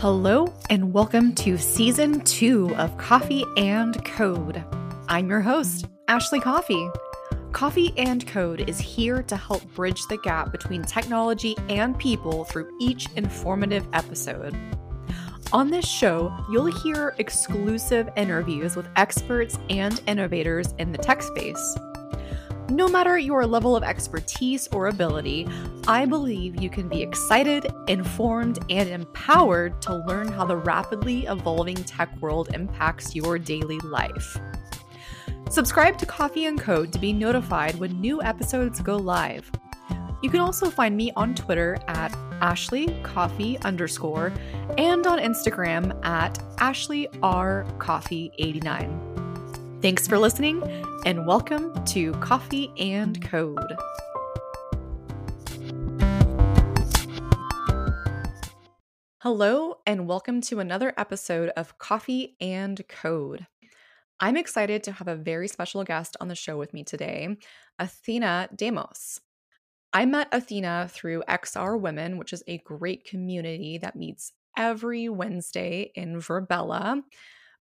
Hello, and welcome to season two of Coffee and Code. I'm your host, Ashley Coffee. Coffee and Code is here to help bridge the gap between technology and people through each informative episode. On this show, you'll hear exclusive interviews with experts and innovators in the tech space. No matter your level of expertise or ability, I believe you can be excited, informed, and empowered to learn how the rapidly evolving tech world impacts your daily life. Subscribe to Coffee and Code to be notified when new episodes go live. You can also find me on Twitter at Ashley Coffee underscore and on Instagram at Ashley R Coffee 89. Thanks for listening and welcome to Coffee and Code. Hello, and welcome to another episode of Coffee and Code. I'm excited to have a very special guest on the show with me today, Athena Demos. I met Athena through XR Women, which is a great community that meets every Wednesday in Virbela.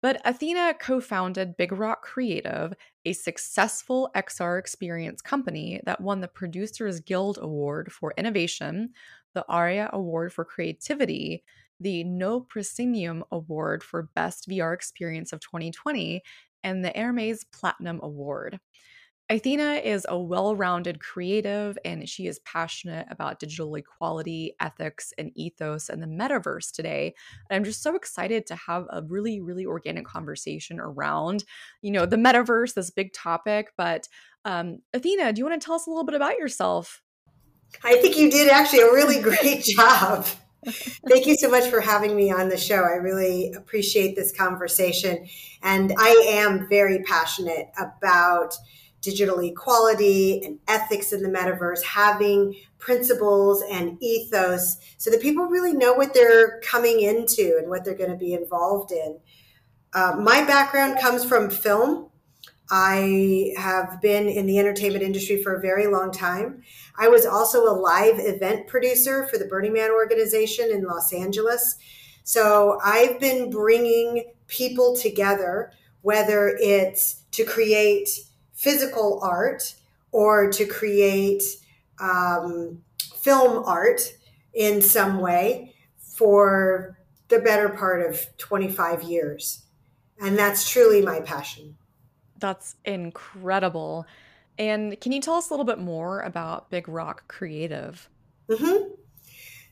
But Athena co founded Big Rock Creative, a successful XR experience company that won the Producers Guild Award for Innovation, the Aurea Award for Creativity, the No Proscenium Award for Best VR Experience of 2020, and the Hermes Platinum Award. Athena is a well rounded creative and she is passionate about digital equality, ethics, and ethos and the metaverse today. And I'm just so excited to have a really, really organic conversation around, you know, the metaverse, this big topic. But um, Athena, do you want to tell us a little bit about yourself? I think you did actually a really great job. Thank you so much for having me on the show. I really appreciate this conversation. And I am very passionate about digital equality and ethics in the metaverse, having principles and ethos so that people really know what they're coming into and what they're going to be involved in. Uh, my background comes from film. I have been in the entertainment industry for a very long time. I was also a live event producer for the Burning Man organization in Los Angeles. So I've been bringing people together, whether it's to create physical art or to create um, film art in some way for the better part of 25 years. And that's truly my passion. That's incredible. And can you tell us a little bit more about Big Rock Creative? Mm-hmm.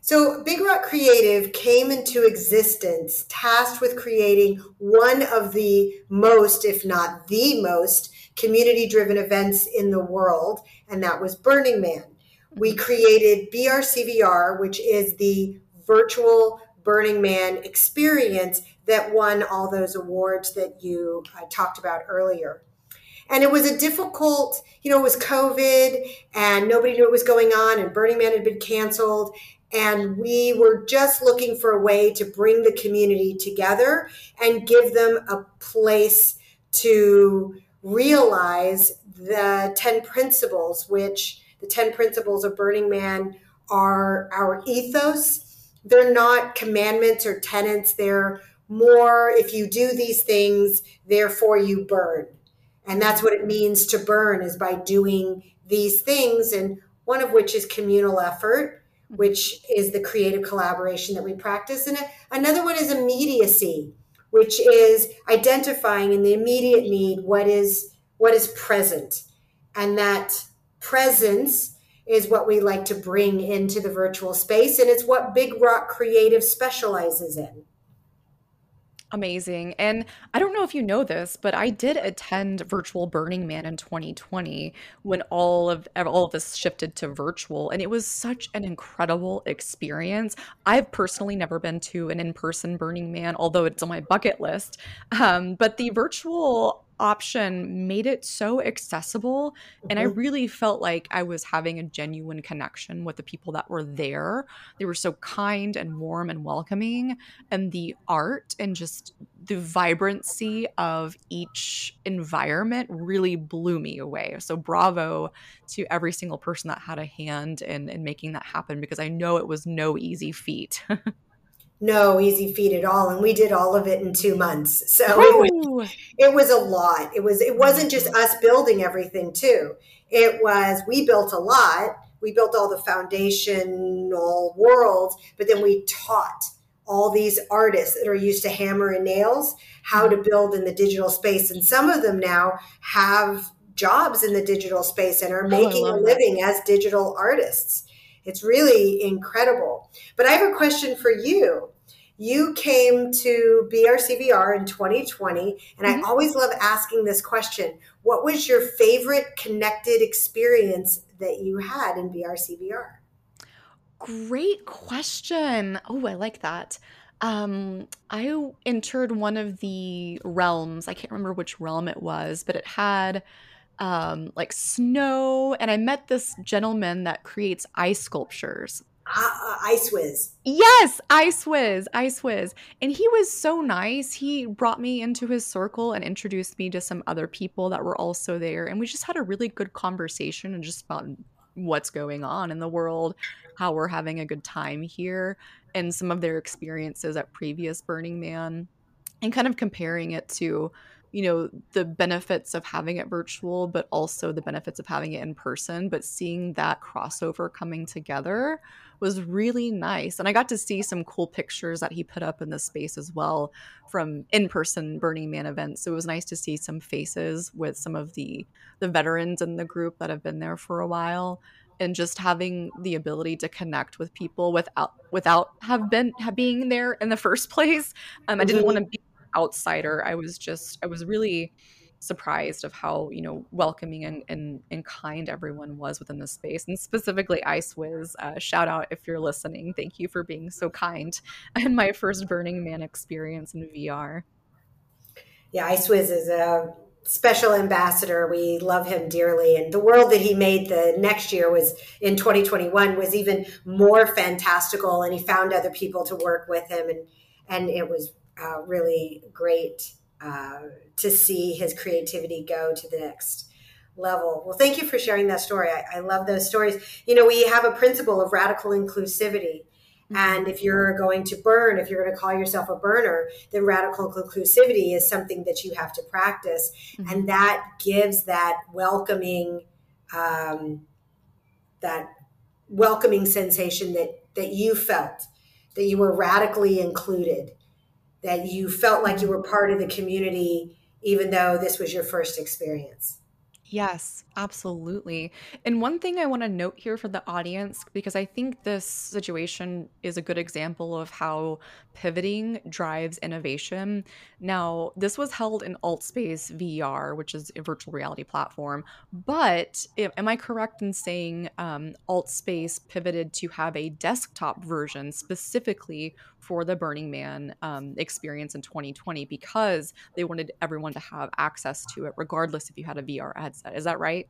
So, Big Rock Creative came into existence tasked with creating one of the most, if not the most, community driven events in the world, and that was Burning Man. We created BRCVR, which is the virtual Burning Man experience that won all those awards that you uh, talked about earlier. And it was a difficult, you know, it was COVID and nobody knew what was going on, and Burning Man had been canceled. And we were just looking for a way to bring the community together and give them a place to realize the 10 principles, which the 10 principles of Burning Man are our ethos. They're not commandments or tenets. They're more, if you do these things, therefore you burn. And that's what it means to burn is by doing these things. And one of which is communal effort, Mm-hmm. which is the creative collaboration that we practice. And another one is immediacy, which is identifying in the immediate need what is what is present. And that presence is what we like to bring into the virtual space and it's what big rock creative specializes in Amazing. And I don't know if you know this, but I did attend virtual Burning Man in 2020 when all of all of this shifted to virtual and it was such an incredible experience. I've personally never been to an in-person Burning Man, although it's on my bucket list. Um, but the virtual option made it so accessible and i mm-hmm. really felt like i was having a genuine connection with the people that were there. They were so kind and warm and welcoming and the art and just the vibrancy of each environment really blew me away. So bravo to every single person that had a hand in, in making that happen because i know it was no easy feat no easy feat at all and we did all of it in two months. So it was, it was a lot. It was it wasn't just us building everything too. It was we built a lot. We built all the foundational worlds but then we taught all these artists that are used to hammer and nails how to build in the digital space. And some of them now have jobs in the digital space and are oh, making a living that. as digital artists it's really incredible. But I have a question for you. You came to BRCVR in 2020, and mm-hmm. I always love asking this question. What was your favorite connected experience that you had in BRCVR? Great question. Oh, I like that. Um, I entered one of the realms. I can't remember which realm it was, but it had um, like snow, and I met this gentleman that creates ice sculptures. Uh, ice Whiz. Yes, Ice Whiz, Ice Whiz. And he was so nice. He brought me into his circle and introduced me to some other people that were also there. And we just had a really good conversation and just about what's going on in the world, how we're having a good time here, and some of their experiences at previous Burning Man, and kind of comparing it to you know the benefits of having it virtual but also the benefits of having it in person but seeing that crossover coming together was really nice. And i got to see some cool pictures that he put up in the space as well from in-person burning man events. So it was nice to see some faces with some of the the veterans in the group that have been there for a while and just having the ability to connect with people without without have been have being there in the first place. Um, i didn't mm-hmm. want to be outsider. I was just, I was really surprised of how you know welcoming and, and, and kind everyone was within the space. And specifically ice whiz uh, shout out if you're listening. Thank you for being so kind and my first burning man experience in vr yeah ice whiz is a special ambassador. We love him dearly. And the world that he made the next year was in 2021 was even more fantastical. And he found other people to work with him. And and it was uh, really great uh, to see his creativity go to the next level. Well, thank you for sharing that story. I, I love those stories. You know, we have a principle of radical inclusivity. Mm-hmm. And if you're going to burn, if you're going to call yourself a burner, then radical inclusivity is something that you have to practice. Mm-hmm. And that gives that welcoming, um, that welcoming sensation that, that you felt, that you were radically included that you felt like you were part of the community, even though this was your first experience. Yes, absolutely. And one thing I want to note here for the audience, because I think this situation is a good example of how pivoting drives innovation. Now, this was held in AltSpace VR, which is a virtual reality platform. But am I correct in saying um, AltSpace pivoted to have a desktop version specifically for the Burning Man um, experience in 2020 because they wanted everyone to have access to it, regardless if you had a VR headset? Is that right?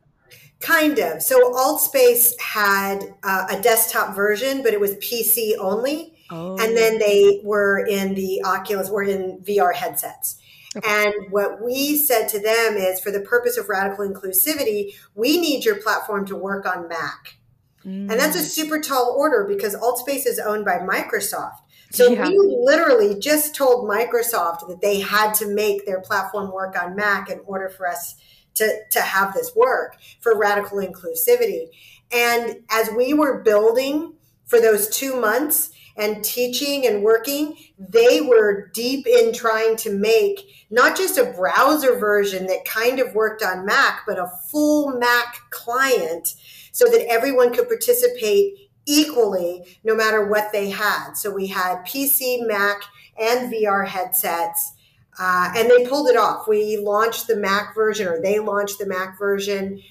Kind of. So AltSpace had uh, a desktop version, but it was PC only. Oh. And then they were in the Oculus, were in VR headsets. Okay. And what we said to them is for the purpose of radical inclusivity, we need your platform to work on Mac. Mm. And that's a mm. super tall order because AltSpace is owned by Microsoft. So yeah. we literally just told Microsoft that they had to make their platform work on Mac in order for us to, to have this work for radical inclusivity. And as we were building for those two months and teaching and working, they were deep in trying to make not just a browser version that kind of worked on Mac, but a full Mac client so that everyone could participate equally no matter what they had. So we had PC, Mac, and VR headsets uh, and they pulled it off. We launched the Mac version, or they launched the Mac version,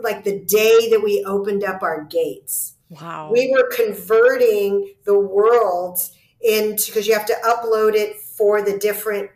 like the day that we opened up our gates. Wow. We were converting the world into because you have to upload it for the different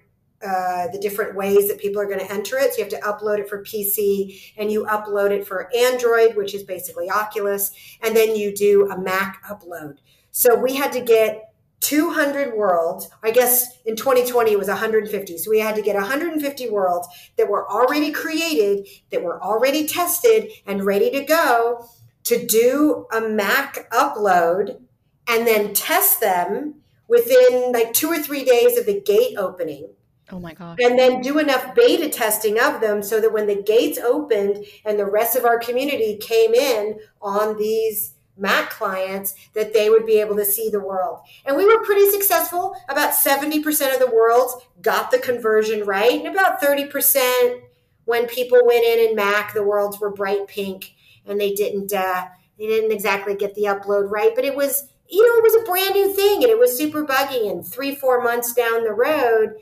uh, the different ways that people are going to enter it. So you have to upload it for PC and you upload it for Android, which is basically Oculus, and then you do a Mac upload. So we had to get 200 worlds. I guess in 2020 it was 150. So we had to get 150 worlds that were already created, that were already tested and ready to go to do a Mac upload and then test them within like two or three days of the gate opening. Oh my gosh. And then do enough beta testing of them so that when the gates opened and the rest of our community came in on these Mac clients, that they would be able to see the world. And we were pretty successful. About 70% of the worlds got the conversion right, and about 30% when people went in and Mac, the worlds were bright pink and they didn't uh, they didn't exactly get the upload right, but it was you know it was a brand new thing and it was super buggy. And three four months down the road,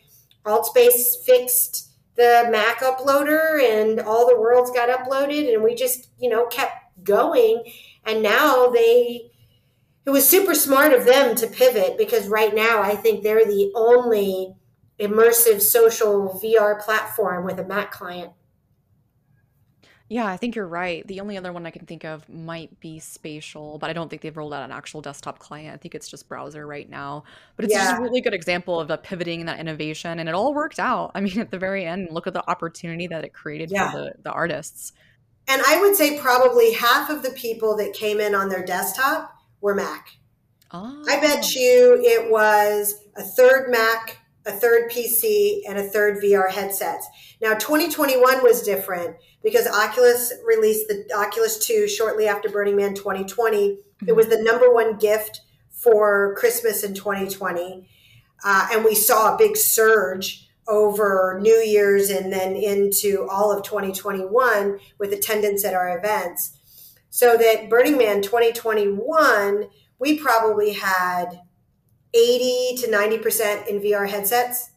AltSpace fixed the Mac uploader and all the worlds got uploaded, and we just you know kept going. And now they it was super smart of them to pivot because right now I think they're the only immersive social VR platform with a Mac client. Yeah, I think you're right. The only other one I can think of might be Spatial, but I don't think they've rolled out an actual desktop client. I think it's just browser right now. But it's just a really good example of the pivoting and that innovation, and it all worked out. I mean, at the very end, look at the opportunity that it created for the the artists. And I would say probably half of the people that came in on their desktop were Mac. Ah. I bet Oh. you it was a third Mac, a third PC, and a third VR headsets. Now, 2021 was different because Oculus released the Oculus 2 shortly after Burning Man 2020. It Mhm. was the number one gift for Christmas in 2020. Uh, and we saw a big surge over New Year's and then into all of 2021 with attendance at our events. So that Burning Man 2021, we probably had 80 to 90% in VR headsets,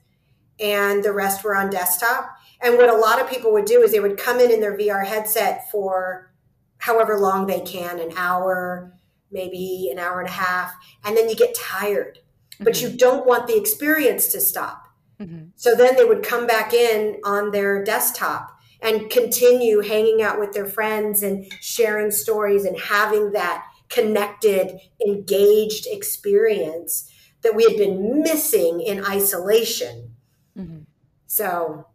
and the rest were on desktop. And what a lot of people would do is they would come in in their VR headset for however long they can an hour, maybe an hour and a half, and then you get tired. But you don't want the experience to stop. Mhm. So then they would come back in on their desktop and continue hanging out with their friends and sharing stories and having that connected, engaged experience that we had been missing in isolation. Mhm. So,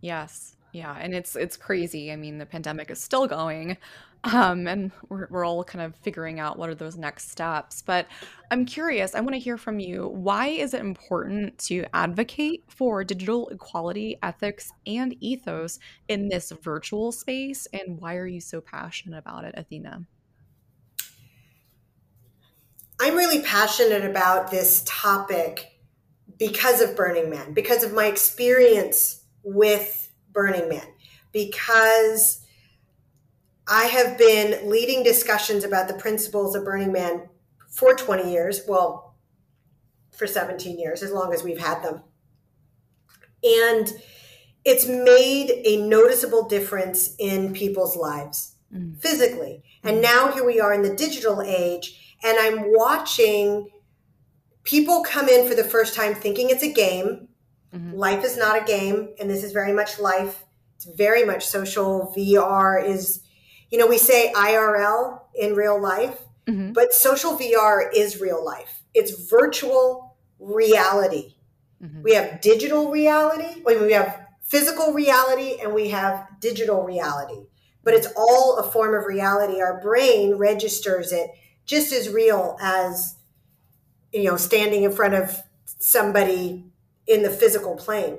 Yes. Yeah, and it's it's crazy. I mean, the pandemic is still going, um, and we're we're all kind of figuring out what are those next steps. But I'm curious, I want to hear from you. Why is it important to advocate for digital equality, ethics, and ethos in this virtual space? And why are you so passionate about it, Athena? I'm really passionate about this topic because of Burning Man, because of my experience with Burning Man, because I have been leading discussions about the principles of Burning Man for 20 years, well, for 17 years, as long as we've had them. And it's made a noticeable difference in people's lives Mm, physically. And mhm, now here we are in the digital age, and I'm watching people come in for the first time thinking it's a game. mhm, Life is not a game, and this is very much life. It's very much social. VR is, you know, we say IRL in real life, mhm, but social VR is real life. It's virtual reality. mhm, We have digital reality, we have physical reality, and we have digital reality. But it's all a form of reality. Our brain registers it just as real as, you know, standing in front of somebody in the physical plane.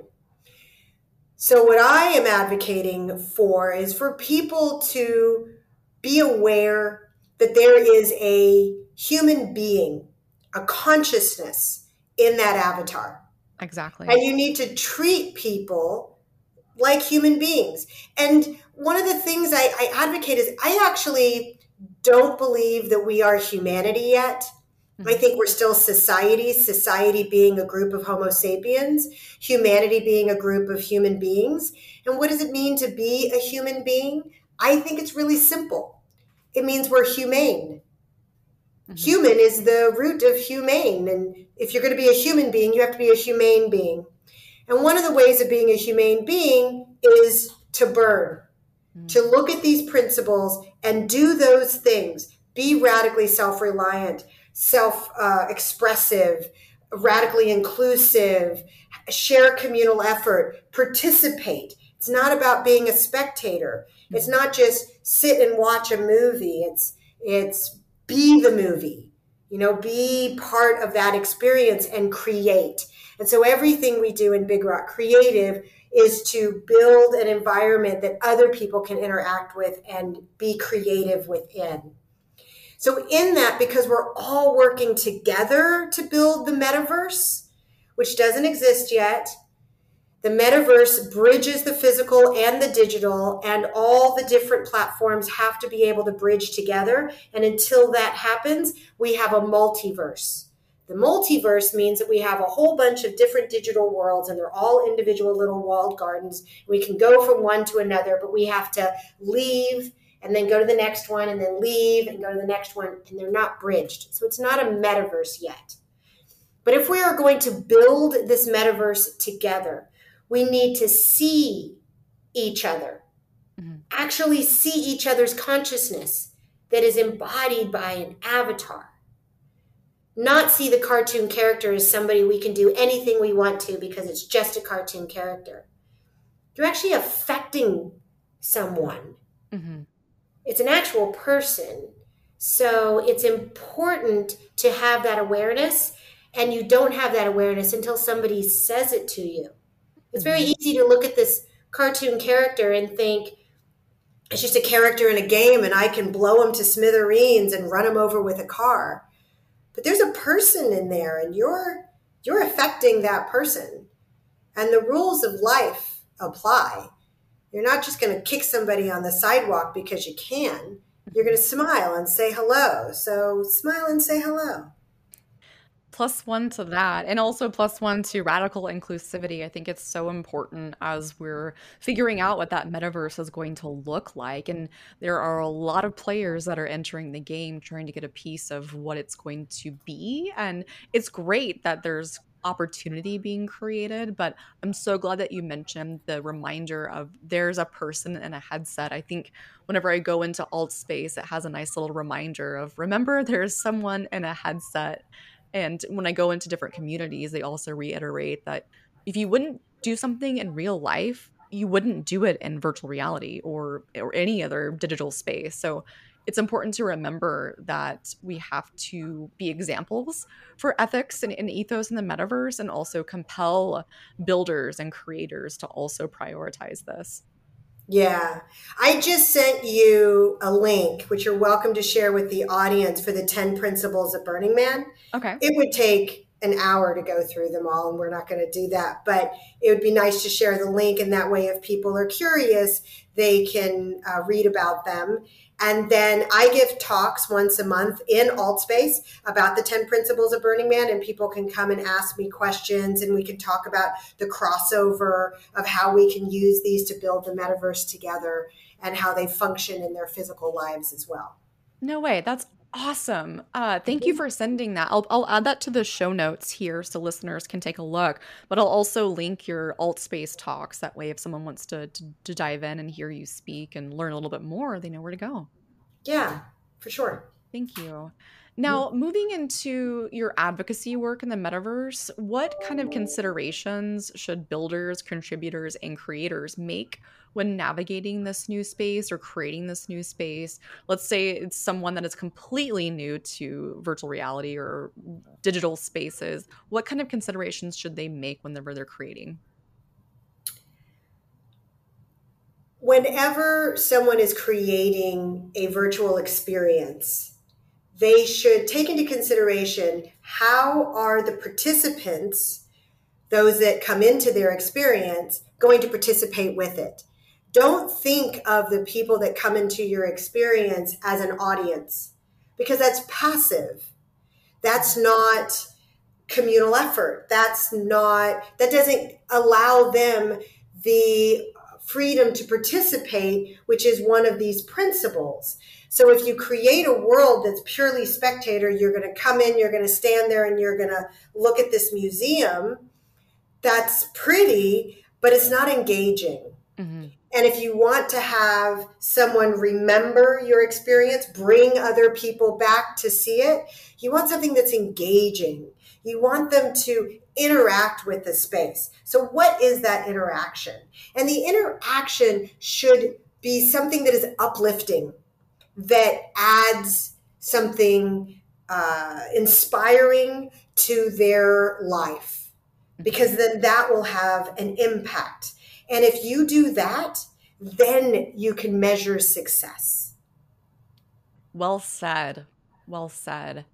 So, what I am advocating for is for people to be aware that there is a human being, a consciousness in that avatar. Exactly. And you need to treat people like human beings. And one of the things I, I advocate is I actually don't believe that we are humanity yet. I Mhm, think we're still society, society being a group of Homo sapiens, humanity being a group of human beings. And what does it mean to be a human being? I think it's really simple. It means we're humane. mhm, Human is the root of humane. And if you're going to be a human being, you have to be a humane being. And one of the ways of being a humane being is to burn, to look at these principles and do those things. Be radically self reliant, self uh, expressive, radically inclusive, share communal effort, participate. It's not about being a spectator. It's not just sit and watch a movie. It's it's be the movie. You know, be part of that experience and create. And so everything we do in Big Rock Creative is to build an environment that other people can interact with and be creative within. So, in that, because we're all working together to build the metaverse, which doesn't exist yet, the metaverse bridges the physical and the digital, and all the different platforms have to be able to bridge together. And until that happens, we have a multiverse. The multiverse means that we have a whole bunch of different digital worlds, and they're all individual little walled gardens. We can go from one to another, but we have to leave and then go to the next one, and then leave and go to the next one, and they're not bridged. So it's not a metaverse yet. But if we are going to build this metaverse together, we need to see each other, mm-hmm. actually see each other's consciousness that is embodied by an avatar. Not see the cartoon character as somebody we can do anything we want to because it's just a cartoon character. You're actually affecting someone. Mm-hmm. It's an actual person. So it's important to have that awareness, and you don't have that awareness until somebody says it to you. It's very mm-hmm. easy to look at this cartoon character and think it's just a character in a game and I can blow him to smithereens and run him over with a car. But there's a person in there and you're you're affecting that person. And the rules of life apply. You're not just going to kick somebody on the sidewalk because you can. You're going to smile and say hello. So smile and say hello plus one to that and also plus one to radical inclusivity. I think it's so important as we're figuring out what that metaverse is going to look like and there are a lot of players that are entering the game trying to get a piece of what it's going to be and it's great that there's opportunity being created but i'm so glad that you mentioned the reminder of there's a person in a headset. I think whenever i go into alt space it has a nice little reminder of remember there's someone in a headset and when I go into different communities, they also reiterate that if you wouldn't do something in real life, you wouldn't do it in virtual reality or or any other digital space. So it's important to remember that we have to be examples for ethics and, and, ethos in the metaverse and also compel builders and creators to also prioritize this. Yeah. I just sent you a link, which you're welcome to share with the audience for the 10 principles of Burning Man. Okay. It would take an hour to go through them all, and we're not going to do that. But it would be nice to share the link, and that way, if people are curious, they can uh, read about them. And then I give talks once a month in Altspace about the 10 principles of Burning Man, and people can come and ask me questions, and we can talk about the crossover of how we can use these to build the metaverse together and how they function in their physical lives as well. No way. That's awesome. Uh, thank you mm-hmm. for sending that. I'll, I'll add that to the show notes here so listeners can take a look. But I'll also link your alt space talks. That way, if someone wants to, to, to dive in and hear you speak and learn a little bit more, they know where to go. Yeah, for sure. Thank you. Now, moving into your advocacy work in the metaverse, what kind of considerations should builders, contributors, and creators make when navigating this new space or creating this new space? Let's say it's someone that is completely new to virtual reality or digital spaces. What kind of considerations should they make whenever they're creating? Whenever someone is creating a virtual experience, they should take into consideration how are the participants, those that come into their experience, going to participate with it. Don't think of the people that come into your experience as an audience because that's passive. That's not communal effort. That's not, that doesn't allow them the freedom to participate, which is one of these principles. So if you create a world that's purely spectator, you're going to come in, you're going to stand there, and you're going to look at this museum. That's pretty, but it's not engaging. Mm-hmm. And if you want to have someone remember your experience, bring other people back to see it, you want something that's engaging. You want them to interact with the space. So, what is that interaction? And the interaction should be something that is uplifting that adds something uh, inspiring to their life because then that will have an impact. And if you do that, then you can measure success. Well said. Well said.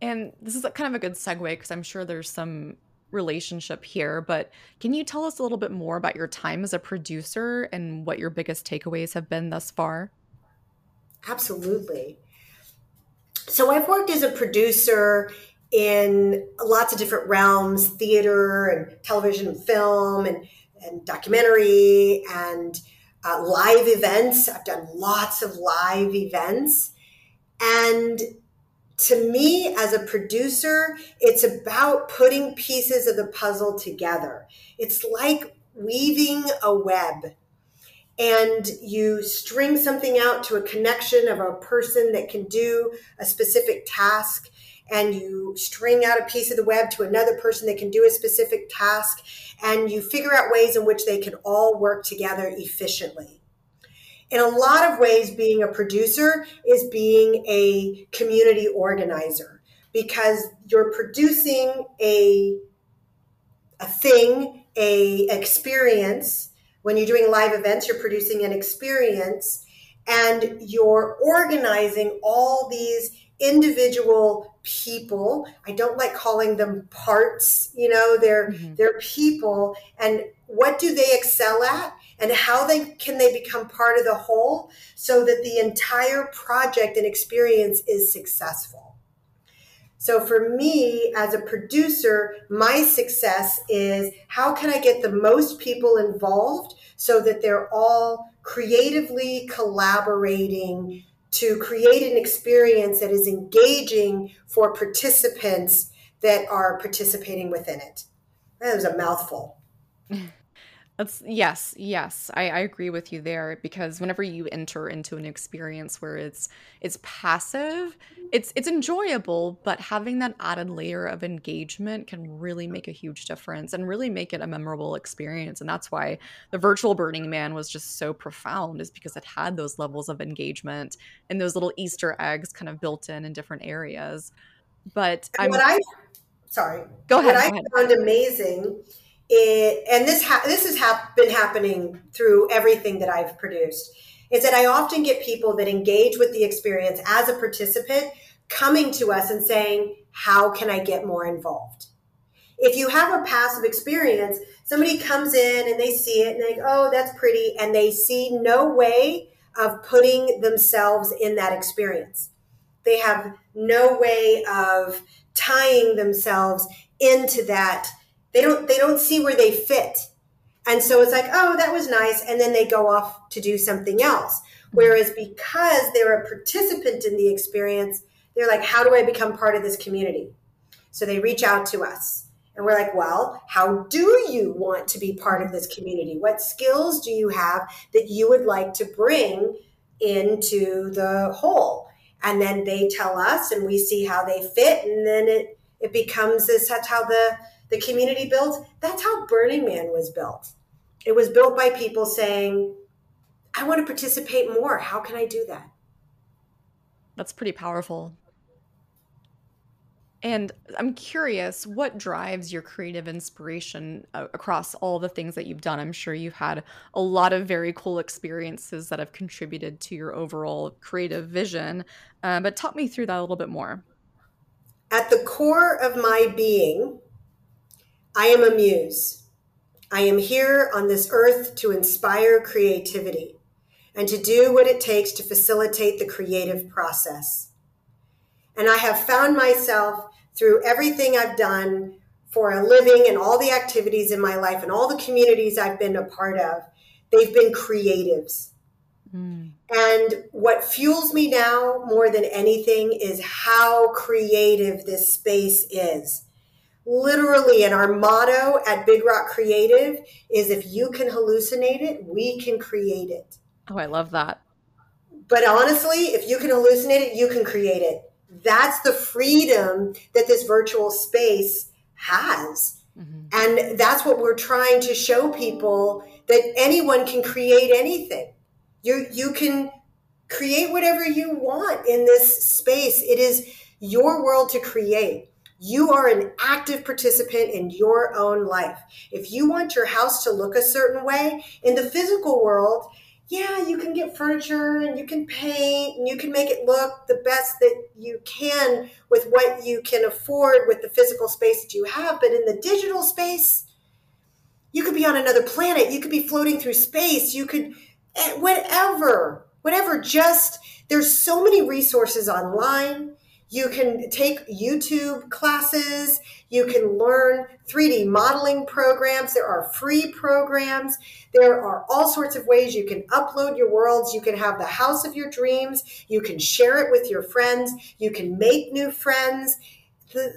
And this is kind of a good segue because I'm sure there's some relationship here, but can you tell us a little bit more about your time as a producer and what your biggest takeaways have been thus far? Absolutely. So I've worked as a producer in lots of different realms theater and television and film and, and documentary and uh, live events. I've done lots of live events. And to me, as a producer, it's about putting pieces of the puzzle together. It's like weaving a web and you string something out to a connection of a person that can do a specific task and you string out a piece of the web to another person that can do a specific task and you figure out ways in which they can all work together efficiently. In a lot of ways being a producer is being a community organizer because you're producing a a thing a experience. When you're doing live events, you're producing an experience and you're organizing all these individual people. I don't like calling them parts, you know, they're mm-hmm. they're people and what do they excel at and how they can they become part of the whole so that the entire project and experience is successful. So for me as a producer, my success is how can I get the most people involved so that they're all creatively collaborating to create an experience that is engaging for participants that are participating within it. That was a mouthful. That's yes, yes. I, I agree with you there because whenever you enter into an experience where it's it's passive, it's it's enjoyable, but having that added layer of engagement can really make a huge difference and really make it a memorable experience. And that's why the virtual Burning Man was just so profound, is because it had those levels of engagement and those little Easter eggs kind of built in in different areas. But I'm, what I sorry, go ahead. What go I ahead. found amazing it, and this ha- this has hap- been happening through everything that I've produced is that I often get people that engage with the experience as a participant coming to us and saying, "How can I get more involved?" If you have a passive experience, somebody comes in and they see it and they go, "Oh, that's pretty," and they see no way of putting themselves in that experience. They have no way of tying themselves into that they don't they don't see where they fit. And so it's like, oh, that was nice. And then they go off to do something else. Mm-hmm. Whereas because they're a participant in the experience, they're like, how do I become part of this community? So they reach out to us. And we're like, well, how do you want to be part of this community? What skills do you have that you would like to bring into the whole? And then they tell us and we see how they fit. And then it, it becomes this, that's how the, the community built, that's how Burning Man was built. It was built by people saying, I want to participate more. How can I do that? That's pretty powerful. And I'm curious, what drives your creative inspiration uh, across all the things that you've done? I'm sure you've had a lot of very cool experiences that have contributed to your overall creative vision. Uh, but talk me through that a little bit more. At the core of my being, I am a muse. I am here on this earth to inspire creativity and to do what it takes to facilitate the creative process. And I have found myself through everything I've done for a living and all the activities in my life and all the communities I've been a part of, they've been creatives. Mm. And what fuels me now more than anything is how creative this space is literally and our motto at big rock creative is if you can hallucinate it we can create it. Oh i love that. But honestly if you can hallucinate it you can create it. That's the freedom that this virtual space has. Mm-hmm. and that's what we're trying to show people that anyone can create anything. You you can create whatever you want in this space. It is your world to create. You are an active participant in your own life. If you want your house to look a certain way in the physical world, yeah, you can get furniture and you can paint and you can make it look the best that you can with what you can afford with the physical space that you have. But in the digital space, you could be on another planet. You could be floating through space. You could, eh, whatever, whatever. Just, there's so many resources online you can take YouTube classes. You can learn 3D modeling programs. There are free programs. There are all sorts of ways you can upload your worlds. You can have the house of your dreams. You can share it with your friends. You can make new friends. The,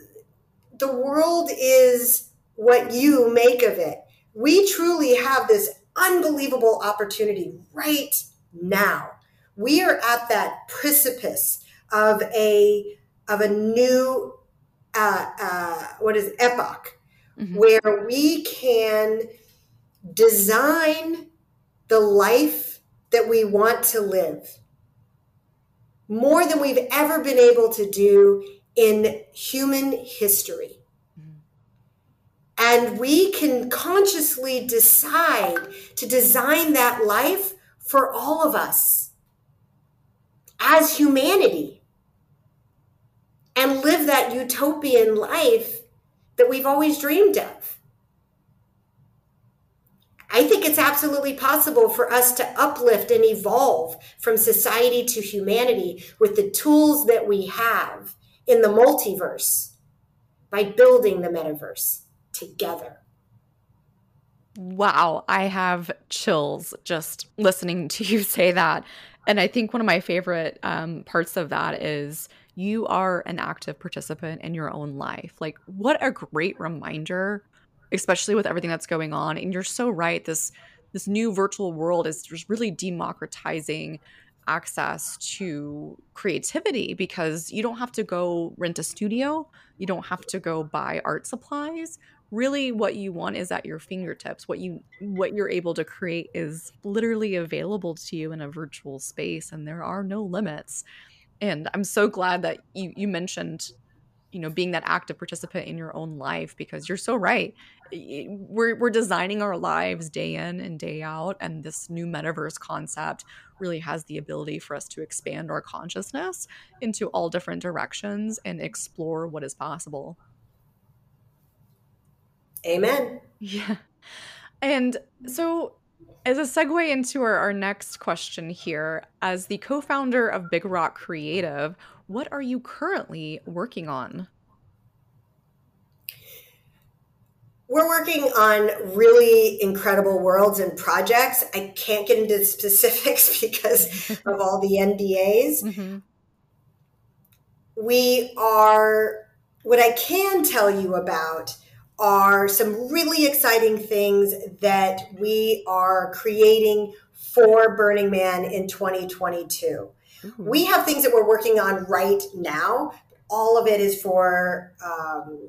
the world is what you make of it. We truly have this unbelievable opportunity right now. We are at that precipice of a of a new uh, uh, what is epoch mm-hmm. where we can design the life that we want to live more than we've ever been able to do in human history. Mm-hmm. And we can consciously decide to design that life for all of us as humanity and live that utopian life that we've always dreamed of. I think it's absolutely possible for us to uplift and evolve from society to humanity with the tools that we have in the multiverse by building the metaverse together. Wow, I have chills just listening to you say that. And I think one of my favorite um, parts of that is you are an active participant in your own life. Like, what a great reminder, especially with everything that's going on. And you're so right. This this new virtual world is just really democratizing access to creativity because you don't have to go rent a studio, you don't have to go buy art supplies. Really what you want is at your fingertips. What you what you're able to create is literally available to you in a virtual space and there are no limits and i'm so glad that you you mentioned you know being that active participant in your own life because you're so right. We're we're designing our lives day in and day out and this new metaverse concept really has the ability for us to expand our consciousness into all different directions and explore what is possible. Amen. Yeah. And so as a segue into our, our next question here, as the co founder of Big Rock Creative, what are you currently working on? We're working on really incredible worlds and projects. I can't get into specifics because of all the NDAs. Mm-hmm. We are, what I can tell you about are some really exciting things that we are creating for Burning Man in 2022. Mm-hmm. We have things that we're working on right now. All of it is for um,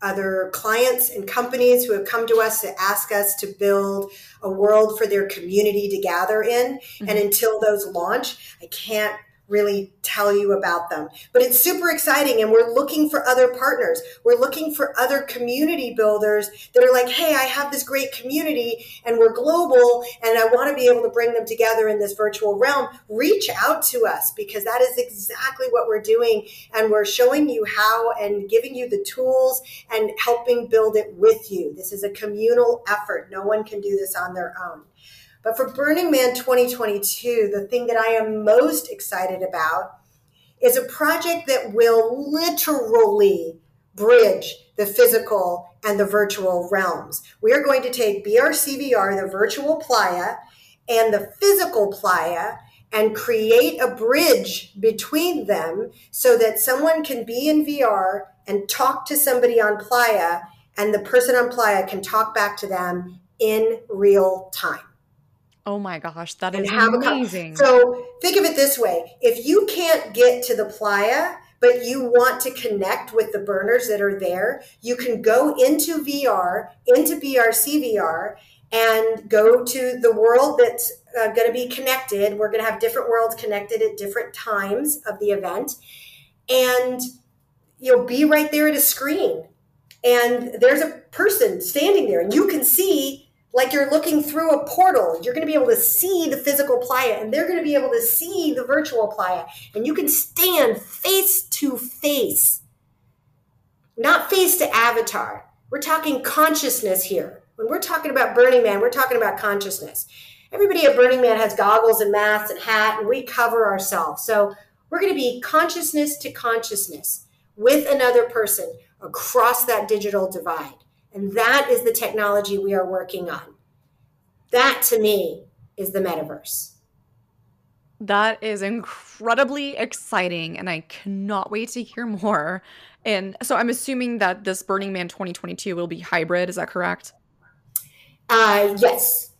other clients and companies who have come to us to ask us to build a world for their community to gather in. Mm-hmm. And until those launch, I can't really tell you about them. But it's super exciting, and we're looking for other partners. We're looking for other community builders that are like, hey, I have this great community, and we're global, and I want to be able to bring them together in this virtual realm. Reach out to us because that is exactly what we're doing, and we're showing you how and giving you the tools and helping build it with you. This is a communal effort. No one can do this on their own. But for Burning Man 2022, the thing that I am most excited about is a project that will literally bridge the physical and the virtual realms. We are going to take BRCVR, the virtual playa, and the physical playa and create a bridge between them so that someone can be in VR and talk to somebody on playa and the person on playa can talk back to them in real time. Oh my gosh, that is amazing. so think of it this way if you can't get to the playa, but you want to connect with the burners that are there, you can go into VR, into BRCVR, and go to the world that's uh, going to be connected. We're going to have different worlds connected at different times of the event. And you'll be right there at a screen and there's a person standing there and you can see like you're looking through a portal you're going to be able to see the physical playa and they're going to be able to see the virtual playa and you can stand face to face. Not face to avatar. We're talking consciousness here. When we're talking about burning man we're talking about consciousness. Everybody at burning man has goggles and masks and hat and we cover ourselves. So we're going to be consciousness to consciousness with another person across that digital divide. And that is the technology we are working on. That to me is the metaverse. That is incredibly exciting, and I cannot wait to hear more. And so I'm assuming that this Burning Man 2022 will be hybrid. Is that correct? Uh, yes.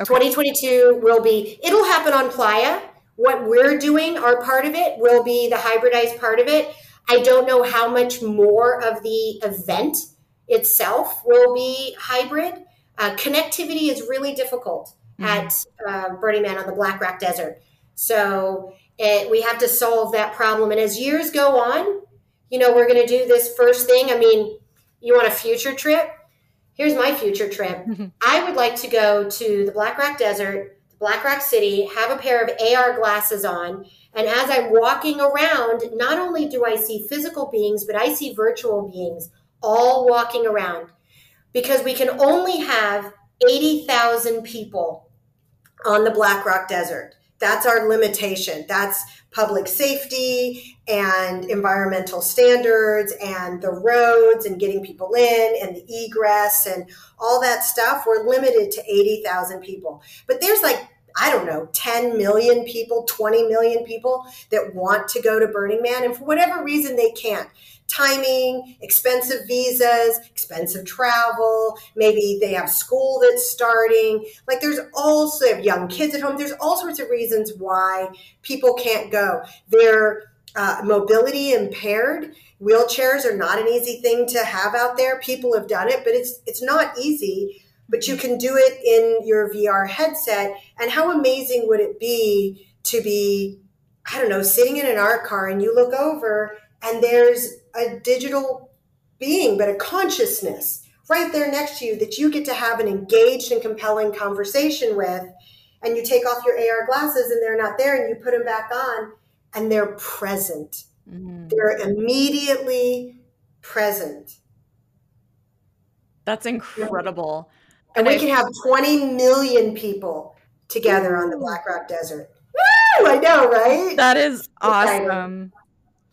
Okay. 2022 will be, it'll happen on Playa. What we're doing, our part of it, will be the hybridized part of it. I don't know how much more of the event itself will be hybrid. Uh, connectivity is really difficult mm-hmm. at uh, Burning Man on the Black Rock Desert. So it, we have to solve that problem. And as years go on, you know, we're going to do this first thing. I mean, you want a future trip? Here's my future trip. Mm-hmm. I would like to go to the Black Rock Desert, Black Rock City, have a pair of AR glasses on, and as I'm walking around, not only do I see physical beings, but I see virtual beings all walking around because we can only have 80,000 people on the Black Rock Desert. That's our limitation. That's public safety and environmental standards and the roads and getting people in and the egress and all that stuff. We're limited to 80,000 people. But there's like I don't know, 10 million people, 20 million people that want to go to Burning Man. And for whatever reason, they can't. Timing, expensive visas, expensive travel. Maybe they have school that's starting. Like there's also have young kids at home. There's all sorts of reasons why people can't go. They're uh, mobility impaired. Wheelchairs are not an easy thing to have out there. People have done it, but it's it's not easy but you can do it in your VR headset. And how amazing would it be to be, I don't know, sitting in an art car and you look over and there's a digital being, but a consciousness right there next to you that you get to have an engaged and compelling conversation with. And you take off your AR glasses and they're not there and you put them back on and they're present. Mm-hmm. They're immediately present. That's incredible. And, we can have 20 million people together on the Black Rock Desert. Woo! I know, right? That is awesome.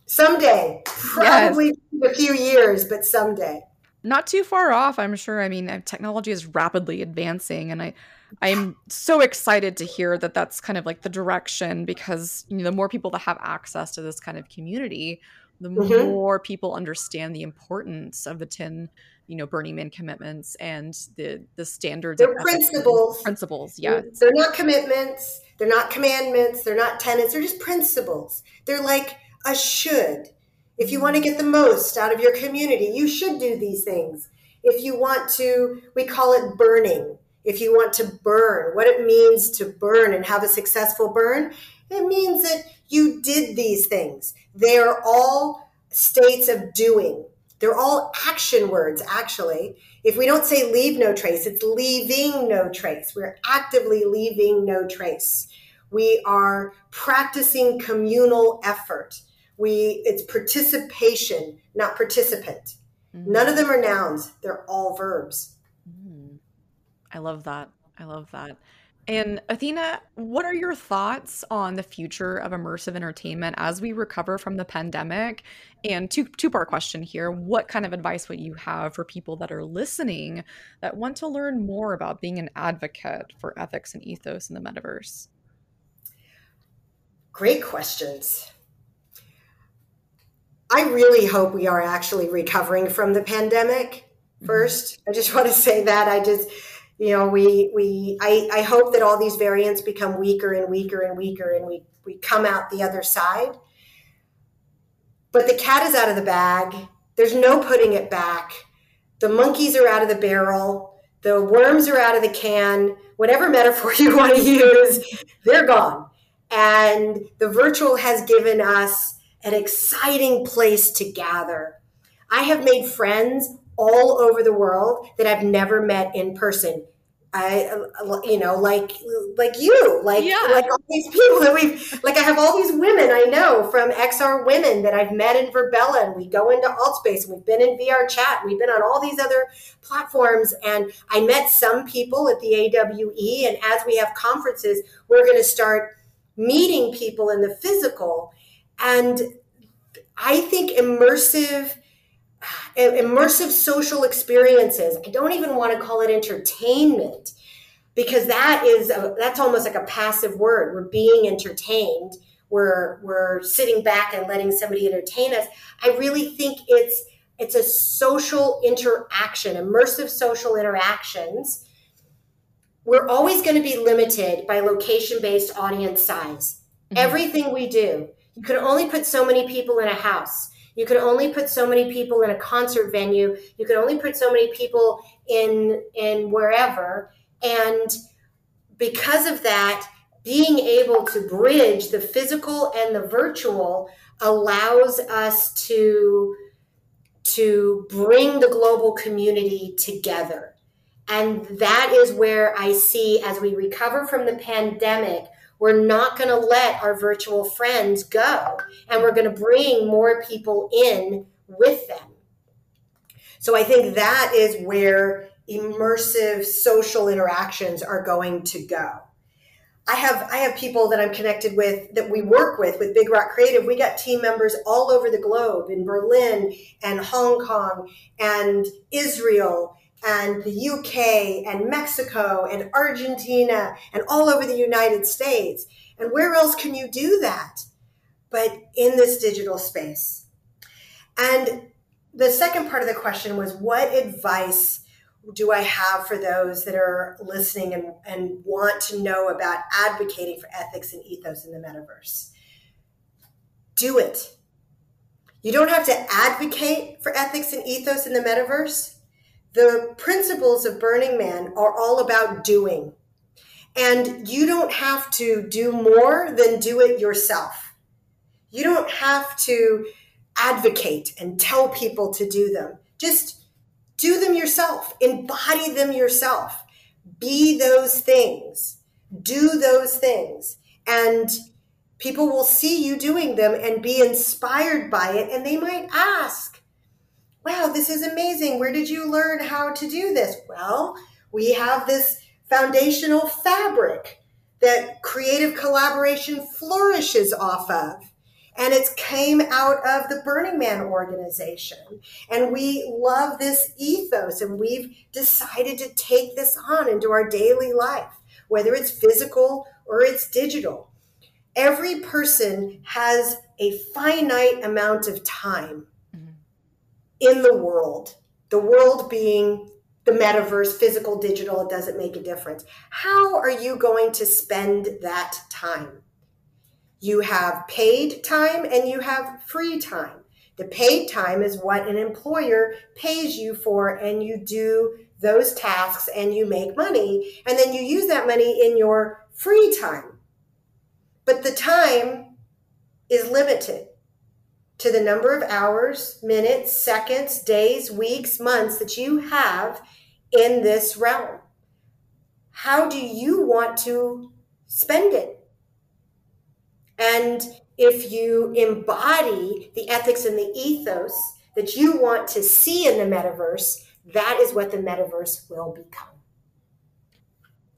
Someday, probably yes. a few years, but someday. Not too far off, I'm sure. I mean, technology is rapidly advancing, and I, I'm so excited to hear that that's kind of like the direction because you know, the more people that have access to this kind of community, the mm-hmm. more people understand the importance of the 10 you know burning man commitments and the the standards they're principles principles yeah they're not commitments they're not commandments they're not tenets they're just principles they're like a should if you want to get the most out of your community you should do these things if you want to we call it burning if you want to burn what it means to burn and have a successful burn it means that you did these things they're all states of doing they're all action words, actually. If we don't say leave no trace, it's leaving no trace. We're actively leaving no trace. We are practicing communal effort. We it's participation, not participant. Mm-hmm. None of them are nouns. They're all verbs. Mm. I love that. I love that. And Athena, what are your thoughts on the future of immersive entertainment as we recover from the pandemic? And two two part question here: What kind of advice would you have for people that are listening that want to learn more about being an advocate for ethics and ethos in the metaverse? Great questions. I really hope we are actually recovering from the pandemic 1st mm-hmm. I just want to say that I just you know, we we I, I hope that all these variants become weaker and weaker and weaker, and we we come out the other side. But the cat is out of the bag. There's no putting it back. The monkeys are out of the barrel. The worms are out of the can. Whatever metaphor you want to use, they're gone. And the virtual has given us an exciting place to gather. I have made friends all over the world that I've never met in person. I, you know, like like you, like yeah. like all these people that we've like. I have all these women I know from XR Women that I've met in Virbela, and we go into Altspace, and we've been in VR Chat, and we've been on all these other platforms. And I met some people at the AWE, and as we have conferences, we're going to start meeting people in the physical, and I think immersive immersive social experiences. I don't even want to call it entertainment because that is a, that's almost like a passive word. We're being entertained. We're we're sitting back and letting somebody entertain us. I really think it's it's a social interaction, immersive social interactions. We're always going to be limited by location based audience size. Mm-hmm. Everything we do, you can only put so many people in a house you can only put so many people in a concert venue. You can only put so many people in in wherever. And because of that, being able to bridge the physical and the virtual allows us to to bring the global community together. And that is where I see as we recover from the pandemic, we're not going to let our virtual friends go, and we're going to bring more people in with them. So I think that is where immersive social interactions are going to go. I have I have people that I'm connected with that we work with with Big Rock Creative. We got team members all over the globe in Berlin and Hong Kong and Israel and the UK and Mexico and Argentina and all over the United States. And where else can you do that but in this digital space? And the second part of the question was what advice do I have for those that are listening and, and want to know about advocating for ethics and ethos in the metaverse? Do it. You don't have to advocate for ethics and ethos in the metaverse the principles of Burning Man are all about doing. And you don't have to do more than do it yourself. You don't have to advocate and tell people to do them. Just do them yourself, embody them yourself, be those things, do those things. And people will see you doing them and be inspired by it. And they might ask, wow, this is amazing. Where did you learn how to do this? Well, we have this foundational fabric that creative collaboration flourishes off of. And it came out of the Burning Man organization. And we love this ethos, and we've decided to take this on into our daily life, whether it's physical or it's digital. Every person has a finite amount of time in the world, the world being the metaverse, physical, digital, it doesn't make a difference. How are you going to spend that time? You have paid time and you have free time. The paid time is what an employer pays you for, and you do those tasks and you make money, and then you use that money in your free time. But the time is limited to the number of hours, minutes, seconds, days, weeks, months that you have in this realm. How do you want to spend it? And if you embody the ethics and the ethos that you want to see in the metaverse, that is what the metaverse will become.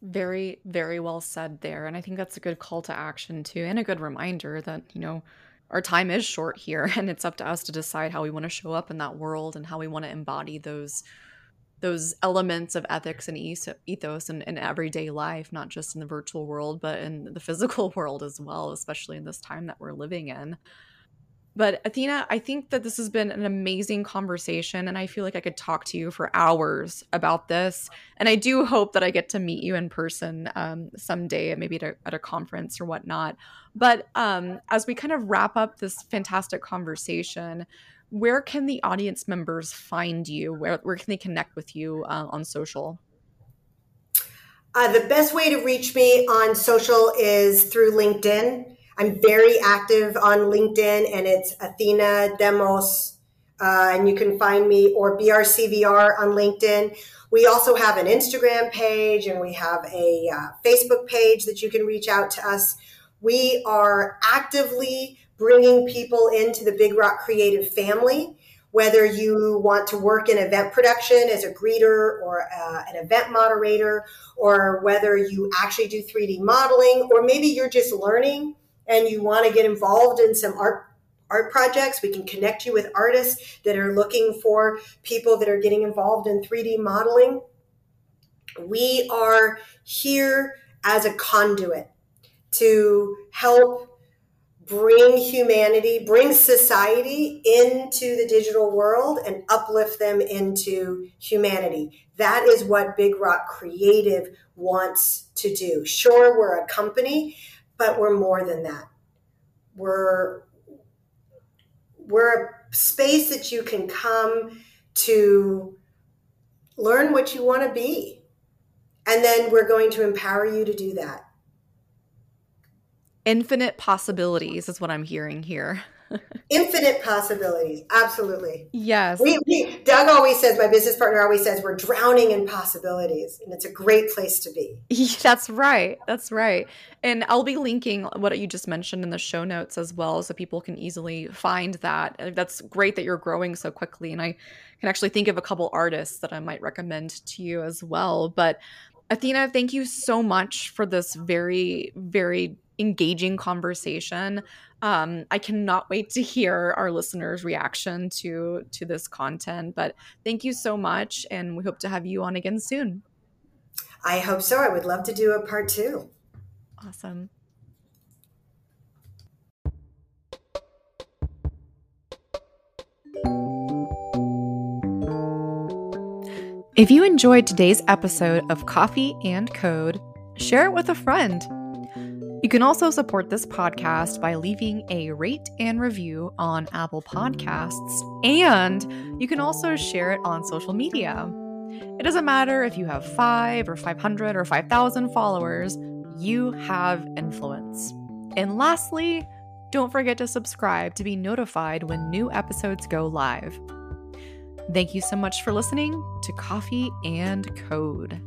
Very, very well said there. And I think that's a good call to action, too, and a good reminder that, you know, our time is short here and it's up to us to decide how we want to show up in that world and how we want to embody those those elements of ethics and ethos in, in everyday life not just in the virtual world but in the physical world as well especially in this time that we're living in but Athena, I think that this has been an amazing conversation, and I feel like I could talk to you for hours about this. And I do hope that I get to meet you in person um, someday, maybe at a, at a, conference or whatnot. But um, as we kind of wrap up this fantastic conversation, where can the audience members find you? Where, where can they connect with you uh, on social? Uh, the best way to reach me on social is through LinkedIn. I'm very active on LinkedIn, and it's Athena Demos, uh, and you can find me or BRCVR on LinkedIn. We also have an Instagram page, and we have a uh, Facebook page that you can reach out to us. We are actively bringing people into the Big Rock Creative family whether you want to work in event production as a greeter or uh, an event moderator, or whether you actually do 3D modeling, or maybe you're just learning and you want to get involved in some art art projects. We can connect you with artists that are looking for people that are getting involved in 3D modeling. We are here as a conduit to help bring humanity, bring society into the digital world and uplift them into humanity. That is what Big Rock Creative wants to do. Sure, we're a company, but we're more than that. We're we're a space that you can come to learn what you want to be. And then we're going to empower you to do that infinite possibilities is what I'm hearing here. Infinite possibilities. Absolutely. Yes. We, we, Doug always says, my business partner always says, we're drowning in possibilities, and it's a great place to be. That's right. That's right. And I'll be linking what you just mentioned in the show notes as well, so people can easily find that. Uh, that's great that you're growing so quickly. And I can actually think of a couple artists that I might recommend to you as well. But Athena, thank you so much for this very, very engaging conversation. Um, I cannot wait to hear our listeners' reaction to to this content. But thank you so much, and we hope to have you on again soon. I hope so. I would love to do a part two. Awesome. If you enjoyed today's episode of Coffee and Code, share it with a friend. You can also support this podcast by leaving a rate and review on Apple Podcasts, and you can also share it on social media. It doesn't matter if you have 5 or 500 or 5,000 followers, you have influence. And lastly, don't forget to subscribe to be notified when new episodes go live. Thank you so much for listening to Coffee and Code.